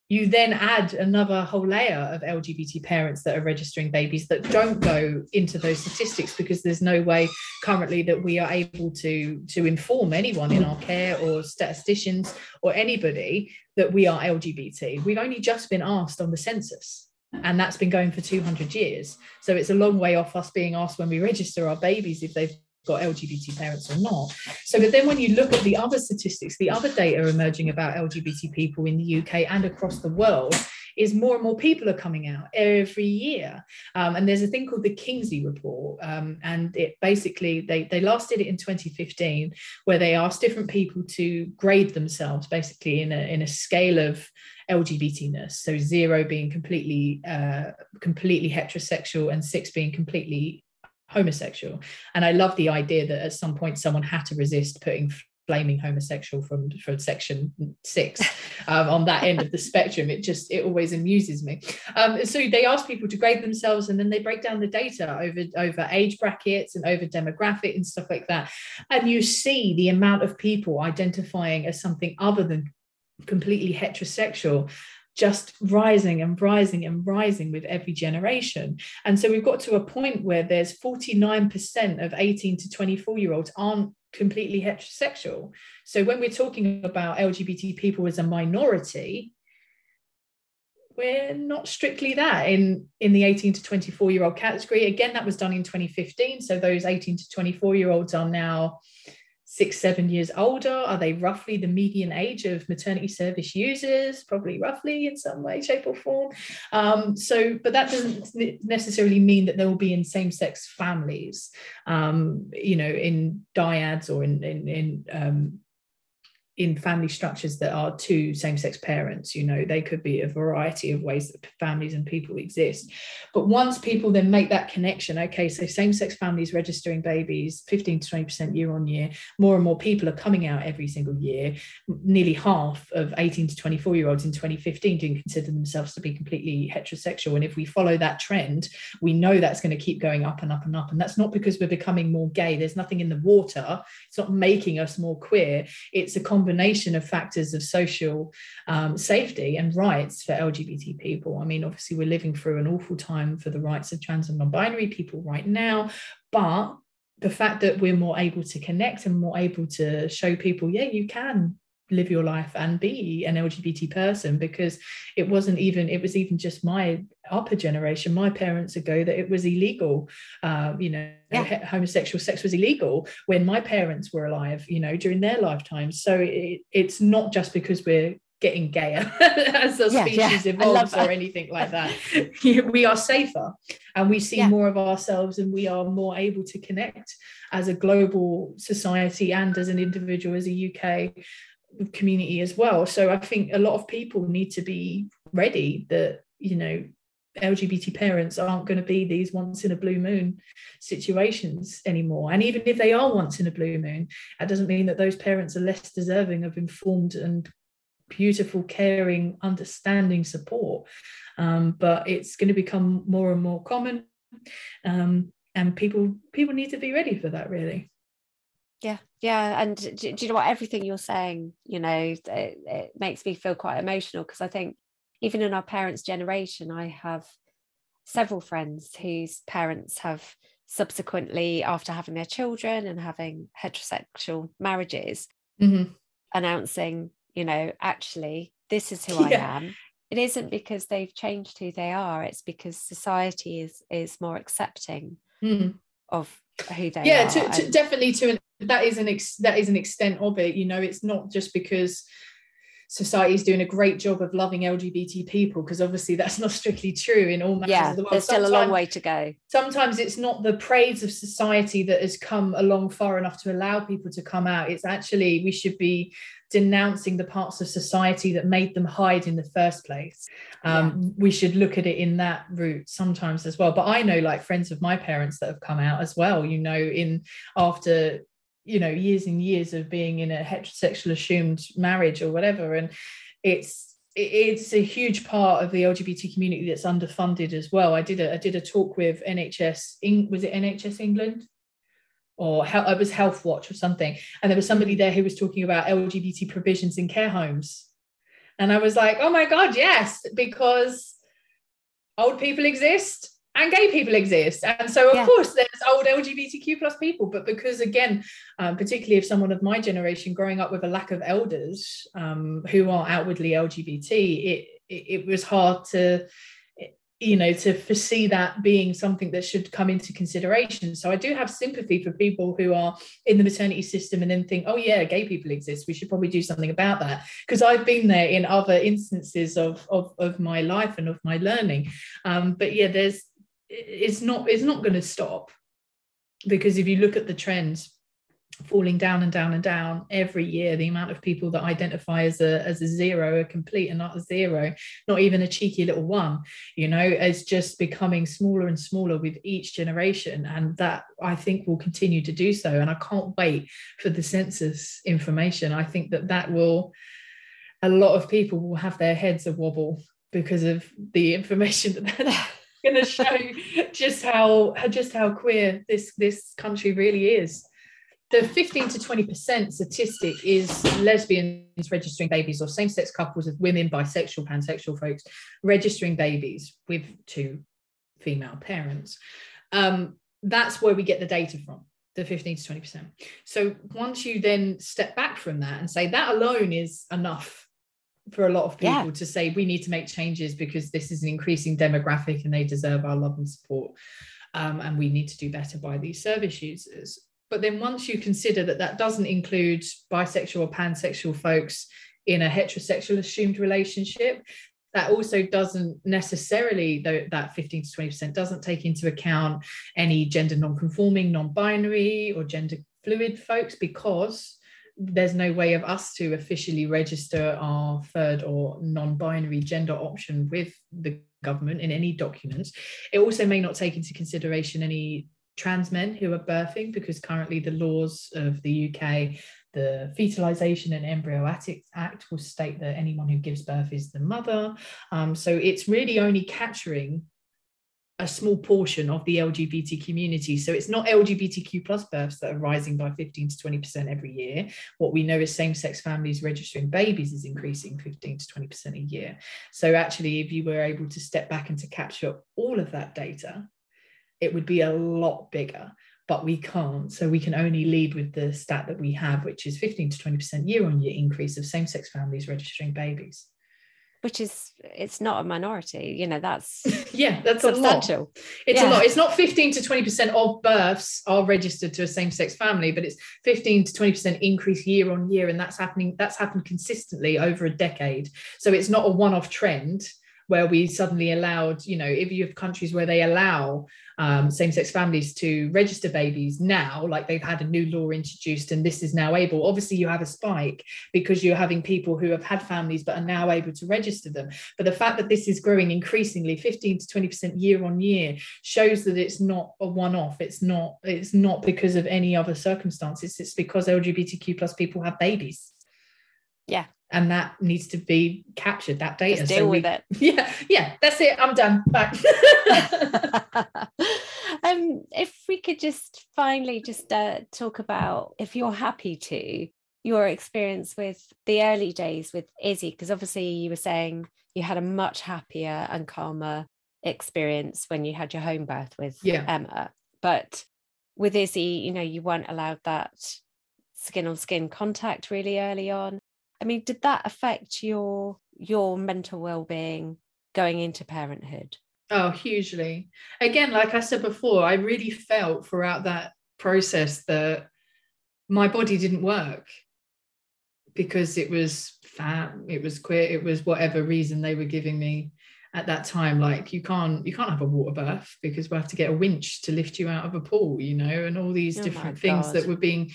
you then add another whole layer of LGBT parents that are registering babies that don't go into those statistics because there's no way currently that we are able to, to inform anyone in our care or statisticians or anybody that we are LGBT. We've only just been asked on the census and that's been going for 200 years so it's a long way off us being asked when we register our babies if they've got LGBT parents or not. So, but then when you look at the other statistics, the other data emerging about LGBT people in the UK and across the world is more and more people are coming out every year. Um, and there's a thing called the Kinsey Report. Um, and it basically, they, they last did it in 2015, where they asked different people to grade themselves basically in a, in a scale of LGBTness. So zero being completely, uh, completely heterosexual and six being completely homosexual. And I love the idea that at some point someone had to resist putting blaming homosexual from from section six um, on that end of the spectrum. It just it always amuses me. Um, so they ask people to grade themselves and then they break down the data over over age brackets and over demographic and stuff like that. And you see the amount of people identifying as something other than completely heterosexual just rising and rising and rising with every generation. And so we've got to a point where there's 49% of 18 to 24 year olds aren't completely heterosexual. So when we're talking about LGBT people as a minority, we're not strictly that in in the 18 to 24 year old category again that was done in 2015 so those 18 to 24 year olds are now six, seven years older? Are they roughly the median age of maternity service users? Probably roughly in some way, shape, or form. Um, so, but that doesn't necessarily mean that they will be in same sex families, um, you know, in dyads or in, in, in um, in family structures that are two same-sex parents you know they could be a variety of ways that families and people exist. But once people then make that connection okay so same-sex families registering babies 15 to 20 percent year on year more and more people are coming out every single year nearly half of 18 to 24 year olds in 2015 didn't consider themselves to be completely heterosexual. And if we follow that trend we know that's going to keep going up and up and up. And that's not because we're becoming more gay. There's nothing in the water. It's not making us more queer. It's a combination of factors of social um, safety and rights for LGBT people. I mean, obviously, we're living through an awful time for the rights of trans and non binary people right now, but the fact that we're more able to connect and more able to show people, yeah, you can live your life and be an LGBT person because it wasn't even it was even just my upper generation my parents ago that it was illegal. Um, you know yeah. homosexual sex was illegal when my parents were alive you know during their lifetimes so it, it's not just because we're getting gayer as the yeah, species yeah. evolves or anything like that. We are safer and we see more of ourselves and we are more able to connect as a global society and as an individual as a uk community as well. So I think a lot of people need to be ready that, you know, LGBT parents aren't going to be these once in a blue moon situations anymore. And even if they are once in a blue moon, that doesn't mean that those parents are less deserving of informed and beautiful, caring, understanding support. Um, but it's going to become more and more common. Um, and people people need to be ready for that really yeah yeah and do, do, you know what everything you're saying you know it, it makes me feel quite emotional because i think even in our parents generation i have several friends whose parents have subsequently after having their children and having heterosexual marriages mm-hmm. announcing you know actually this is who yeah. i am it isn't because they've changed who they are it's because society is is more accepting mm. of who they yeah, are to definitely to an that is an ex- that is an extent of it you know it's not just because society is doing a great job of loving LGBT people because obviously that's not strictly true in all matters yeah, of the world. There's still a long way to go. Sometimes it's not the praise of society that has come along far enough to allow people to come out. It's actually we should be denouncing the parts of society that made them hide in the first place. Um, yeah. We should look at it in that route sometimes as well. But I know like friends of my parents that have come out as well, you know, in after you know years and years of being in a heterosexual assumed marriage or whatever. And it's it's a huge part of the LGBT community that's underfunded as well. I did a I did a talk with NHS was it NHS England? Or it was Health Watch or something, and there was somebody there who was talking about LGBT provisions in care homes, and I was like, oh my god, yes, because old people exist and gay people exist. And so of yeah. course there's old lgbtq plus people. But because again um, particularly if someone of my generation growing up with a lack of elders um, who are outwardly lgbt it, it, it was hard to you know to foresee that being something that should come into consideration. So i do have sympathy for people who are in the maternity system and then think oh yeah gay people exist. We should probably do something about that. Because i've been there in other instances of, of of my life and of my learning. Um, but yeah there's it's not it's not going to stop. Because if you look at the trends falling down and down and down every year the amount of people that identify as a as a zero a complete and not a zero not even a cheeky little one you know is just becoming smaller and smaller with each generation. And that i think will continue to do so. And i can't wait for the census information. I think that that will a lot of people will have their heads a wobble because of the information that they're going to show just how just how queer this this country really is the 15 to 20% statistic is lesbians registering babies or same-sex couples of women, bisexual, pansexual folks registering babies with two female parents. Um, that's where we get the data from, the 15 to 20%. So once you then step back from that and say that alone is enough for a lot of people yeah. to say we need to make changes because this is an increasing demographic and they deserve our love and support. Um, and we need to do better by these service users. But then once you consider that that doesn't include bisexual or pansexual folks in a heterosexual assumed relationship, that also doesn't necessarily though that 15 to 20% doesn't take into account any gender non-conforming non-binary or gender fluid folks because there's no way of us to officially register our third or non-binary gender option with the government in any documents it also may not take into consideration any trans men who are birthing because currently the laws of the UK, the Fertilisation and Embryo Act will state that anyone who gives birth is the mother. Um, so it's really only capturing a small portion of the LGBT community. So it's not LGBTQ plus births that are rising by 15 to 20% every year. What we know is same-sex families registering babies is increasing 15 to 20% a year. So actually, if you were able to step back and to capture all of that data, it would be a lot bigger but we can't so we can only lead with the stat that we have which is 15 to 20% year on year increase of same-sex families registering babies which is it's not a minority you know that's yeah that's substantial a lot. it's yeah. a lot it's not 15 to 20% of births are registered to a same-sex family but it's 15 to 20% increase year on year and that's happening that's happened consistently over a decade so it's not a one-off trend where we suddenly allowed, you know, if you have countries where they allow um, same-sex families to register babies now, like they've had a new law introduced and this is now able. Obviously, you have a spike because you're having people who have had families but are now able to register them. But the fact that this is growing increasingly, 15 to 20% year on year, shows that it's not a one-off. It's not. It's not because of any other circumstances. It's because LGBTQ plus people have babies. Yeah, and that needs to be captured that data. Just deal so we, with it. Yeah yeah that's it. I'm done. Back um if we could just finally just uh, talk about if you're happy to your experience with the early days with izzy because obviously you were saying you had a much happier and calmer experience when you had your home birth with yeah. emma. But with izzy you know you weren't allowed that skin on skin contact really early on I mean, did that affect your your mental well-being going into parenthood? Oh, hugely. Again, like I said before, I really felt throughout that process that my body didn't work because it was fat, it was queer, it was whatever reason they were giving me at that time like you can't you can't have a water birth because we have to get a winch to lift you out of a pool you know and all these oh different things that were being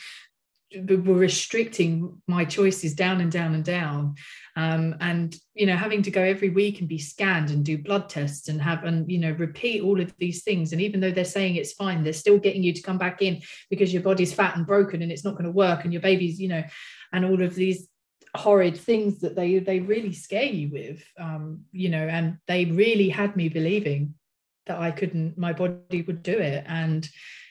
were restricting my choices down and down and down. Um, and you know having to go every week and be scanned and do blood tests and have and you know repeat all of these things. And even though they're saying it's fine they're still getting you to come back in because your body's fat and broken and it's not going to work and your baby's you know and all of these horrid things that they they really scare you with um, you know and they really had me believing that I couldn't my body would do it. And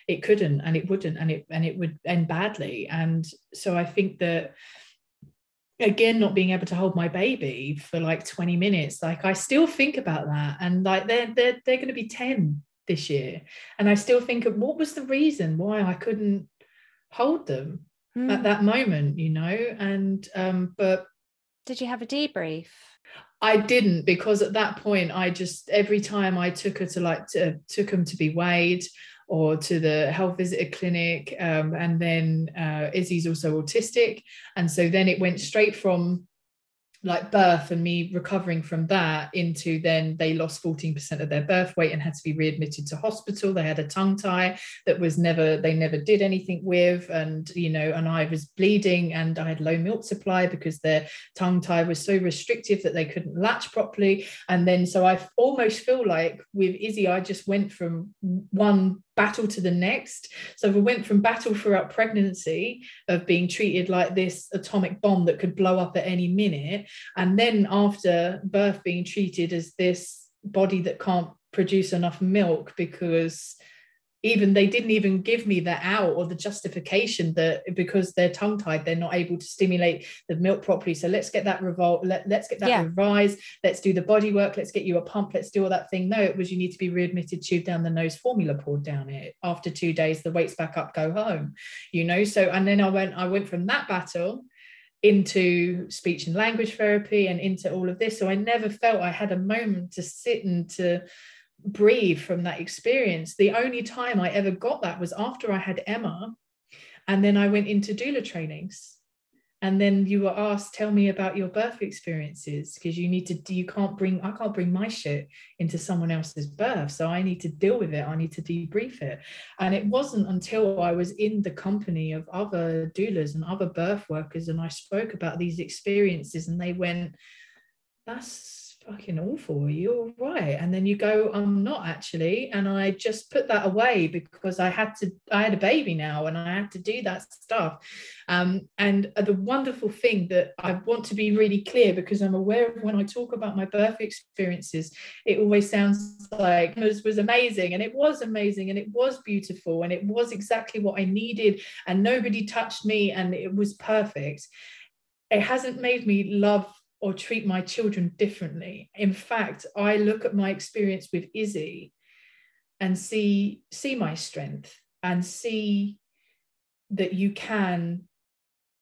it couldn't and it wouldn't and it and it would end badly. And so i think that again not being able to hold my baby for like 20 minutes like i still think about that. And like they're they're, they're going to be 10 this year. And i still think of what was the reason why i couldn't hold them mm. at that moment you know? And um but did you have a debrief? I didn't because at that point I just every time I took her to like to, took him to be weighed or to the health visitor clinic. Um, and then uh, Izzy's also autistic. And so then it went straight from like birth and me recovering from that into then they lost 14% of their birth weight and had to be readmitted to hospital they had a tongue tie that was never they never did anything with and you know and i was bleeding and i had low milk supply because their tongue tie was so restrictive that they couldn't latch properly and then so i almost feel like with izzy i just went from one battle to the next. So we went from battle throughout pregnancy of being treated like this atomic bomb that could blow up at any minute. And then after birth, being treated as this body that can't produce enough milk because even they didn't even give me the out or the justification that because they're tongue tied they're not able to stimulate the milk properly. So let's get that revolt let, let's get that yeah. revised. Let's do the body work let's get you a pump. Let's do all that thing. No it was you need to be readmitted tube down the nose formula poured down it. After two days the weight's back up go home you know? So and then i went i went from that battle into speech and language therapy and into all of this. So i never felt i had a moment to sit and to breathe from that experience. The only time I ever got that was after I had Emma. And then I went into doula trainings. And then you were asked, tell me about your birth experiences because you need to, you can't bring, I can't bring my shit into someone else's birth. So I need to deal with it. I need to debrief it. And it wasn't until I was in the company of other doulas and other birth workers and I spoke about these experiences and they went, that's fucking awful. You're right. And then you go, I'm not actually. And I just put that away because I had to, I had a baby now and I had to do that stuff. Um, and the wonderful thing that I want to be really clear because I'm aware of when I talk about my birth experiences, it always sounds like it was amazing. And it was amazing and it was beautiful and it was exactly what I needed. And nobody touched me and it was perfect. It hasn't made me love or treat my children differently. In fact, I look at my experience with Izzy and see see my strength and see that you can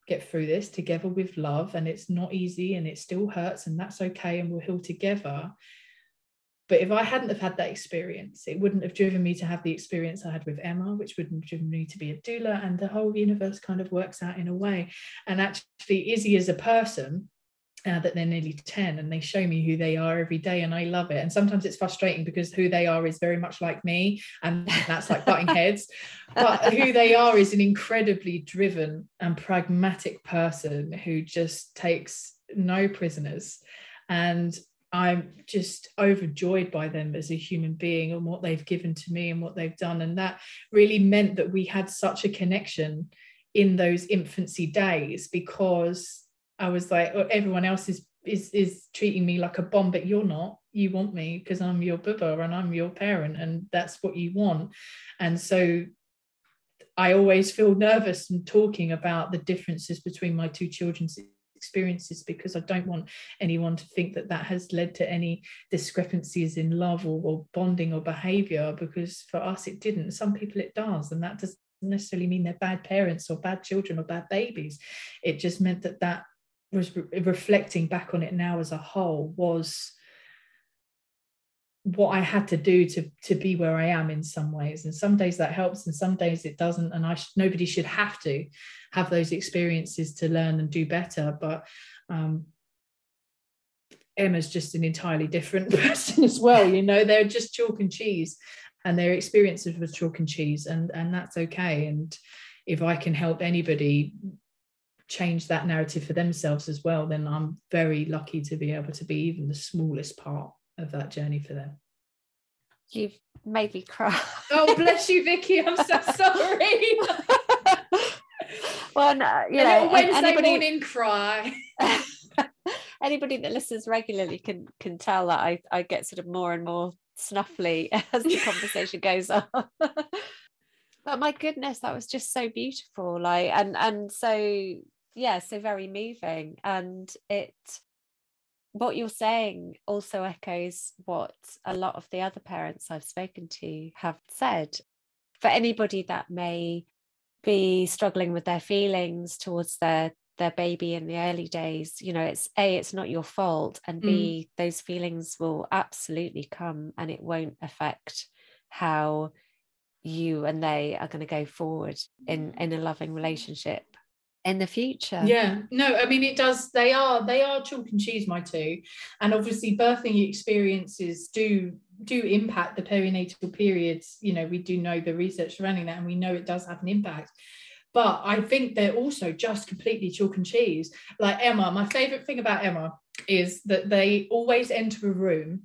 get through this together with love and it's not easy and it still hurts and that's okay and we'll heal together but if I hadn't have had that experience, it wouldn't have driven me to have the experience I had with Emma, which wouldn't have driven me to be a doula. And the whole universe kind of works out in a way. And actually, Izzy as a person uh, that they're nearly 10 and they show me who they are every day and I love it. And sometimes it's frustrating because who they are is very much like me and that's like butting heads. But who they are is an incredibly driven and pragmatic person who just takes no prisoners. And I'm just overjoyed by them as a human being and what they've given to me and what they've done. And that really meant that we had such a connection in those infancy days because I was like, oh, everyone else is is is treating me like a bomb, but you're not. You want me because I'm your bubba and I'm your parent, and that's what you want. And so I always feel nervous in talking about the differences between my two children's experiences because I don't want anyone to think that that has led to any discrepancies in love or, or bonding or behavior because for us it didn't. Some people it does, and that doesn't necessarily mean they're bad parents or bad children or bad babies. It just meant that that was re- reflecting back on it now as a whole was what I had to do to to be where I am in some ways, and some days that helps, and some days it doesn't. And I sh- nobody should have to have those experiences to learn and do better. But um, Emma's just an entirely different person as well. You know, they're just chalk and cheese, and their experiences were chalk and cheese, and and that's okay. And if I can help anybody change that narrative for themselves as well, then I'm very lucky to be able to be even the smallest part of that journey for them. You've made me cry. oh, bless you, Vicky. I'm so sorry. well, no, you know, Wednesday anybody, morning cry. anybody that listens regularly can can tell that I, I get sort of more and more snuffly as the conversation goes on but my goodness that was just so beautiful like and and so yeah so very moving and it what you're saying also echoes what a lot of the other parents I've spoken to have said. For anybody that may be struggling with their feelings towards their their baby in the early days, you know, it's a it's not your fault, and b mm. those feelings will absolutely come, and it won't affect how you and they are going to go forward in in a loving relationship in the future. Yeah, no, I mean it does. They are they are chalk and cheese, my two, and obviously birthing experiences do do impact the perinatal periods. You know, we do know the research surrounding that, and we know it does have an impact. But I think they're also just completely chalk and cheese. Like Emma, my favorite thing about Emma is that they always enter a room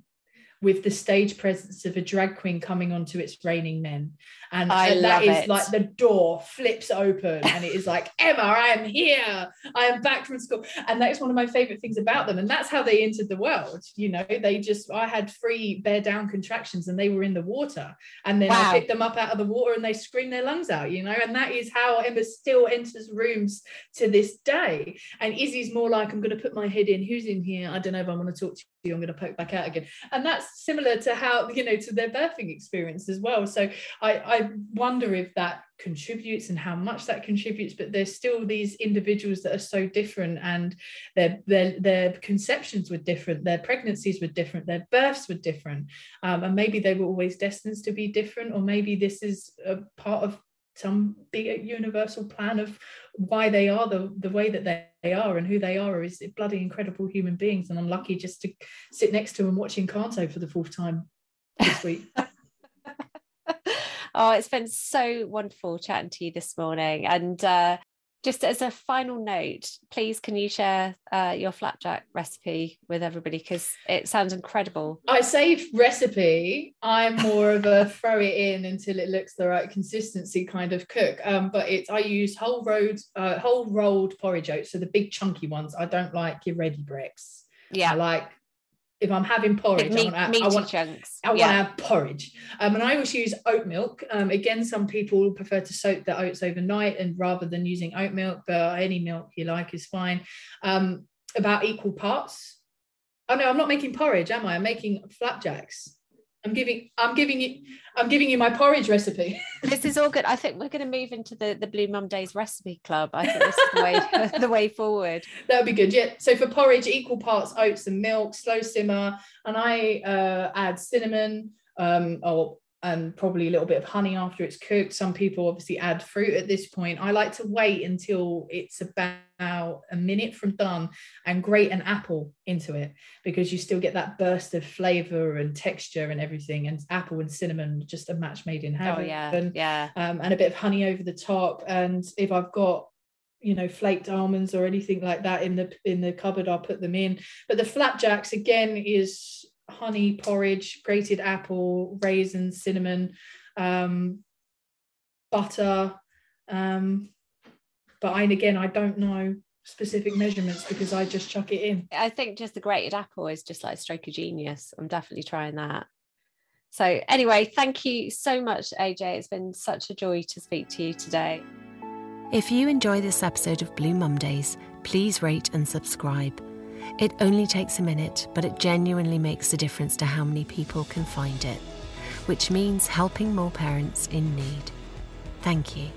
with the stage presence of a drag queen coming onto its raining men. And, and that is it. like the door flips open and it is like, Emma, I am here. I am back from school. And that is one of my favorite things about them. And that's how they entered the world. You know, they just, I had free bear down contractions and they were in the water. And then wow. I picked them up out of the water and they screamed their lungs out, you know, and that is how Emma still enters rooms to this day. And Izzy's more like, I'm going to put my head in. Who's in here? I don't know if I want to talk to you. I'm going to poke back out again. And that's similar to how, you know, to their birthing experience as well. So I, I wonder if that contributes and how much that contributes but there's still these individuals that are so different and their their their conceptions were different their pregnancies were different their births were different um, and maybe they were always destined to be different or maybe this is a part of some bigger universal plan of why they are the, the way that they, they are and who they are is bloody incredible human beings and i'm lucky just to sit next to them watching Encanto for the fourth time this week Oh, it's been so wonderful chatting to you this morning. And uh, just as a final note, please can you share uh, your flapjack recipe with everybody because it sounds incredible. I say recipe. I'm more of a throw it in until it looks the right consistency kind of cook. Um, but it's I use whole rolled uh, whole rolled porridge oats, so the big chunky ones. I don't like your Ready Breks. Yeah, I like if I'm having porridge, meat, I want, I want, chunks. I want to have porridge. Um, and I always use oat milk. Um, again, some people prefer to soak the oats overnight and rather than using oat milk, but any milk you like is fine. Um, about equal parts. Oh no, I'm not making porridge, am I? I'm making flapjacks. I'm giving I'm giving you I'm giving you my porridge recipe. this is all good. I think we're going to move into the the Blue Mum Days recipe club. I think this is the way the way forward. That would be good. Yeah. So for porridge, equal parts oats and milk, slow simmer, and I uh, add cinnamon um, or and probably a little bit of honey after it's cooked. Some people obviously add fruit at this point. I like to wait until it's about a minute from done and grate an apple into it because you still get that burst of flavor and texture and everything. And apple and cinnamon, just a match made in heaven. Oh, yeah. Yeah. Um, and a bit of honey over the top. And if I've got you know flaked almonds or anything like that in the in the cupboard i'll put them in but the flapjacks again is honey porridge, grated apple, raisins, cinnamon, um, butter. Um, but I, again, I don't know specific measurements because I just chuck it in. I think just the grated apple is just like a stroke of genius. I'm definitely trying that. So, anyway, thank you so much, AJ. It's been such a joy to speak to you today. If you enjoy this episode of Blue Mum Days, please rate and subscribe. It only takes a minute, but it genuinely makes a difference to how many people can find it, which means helping more parents in need. Thank you.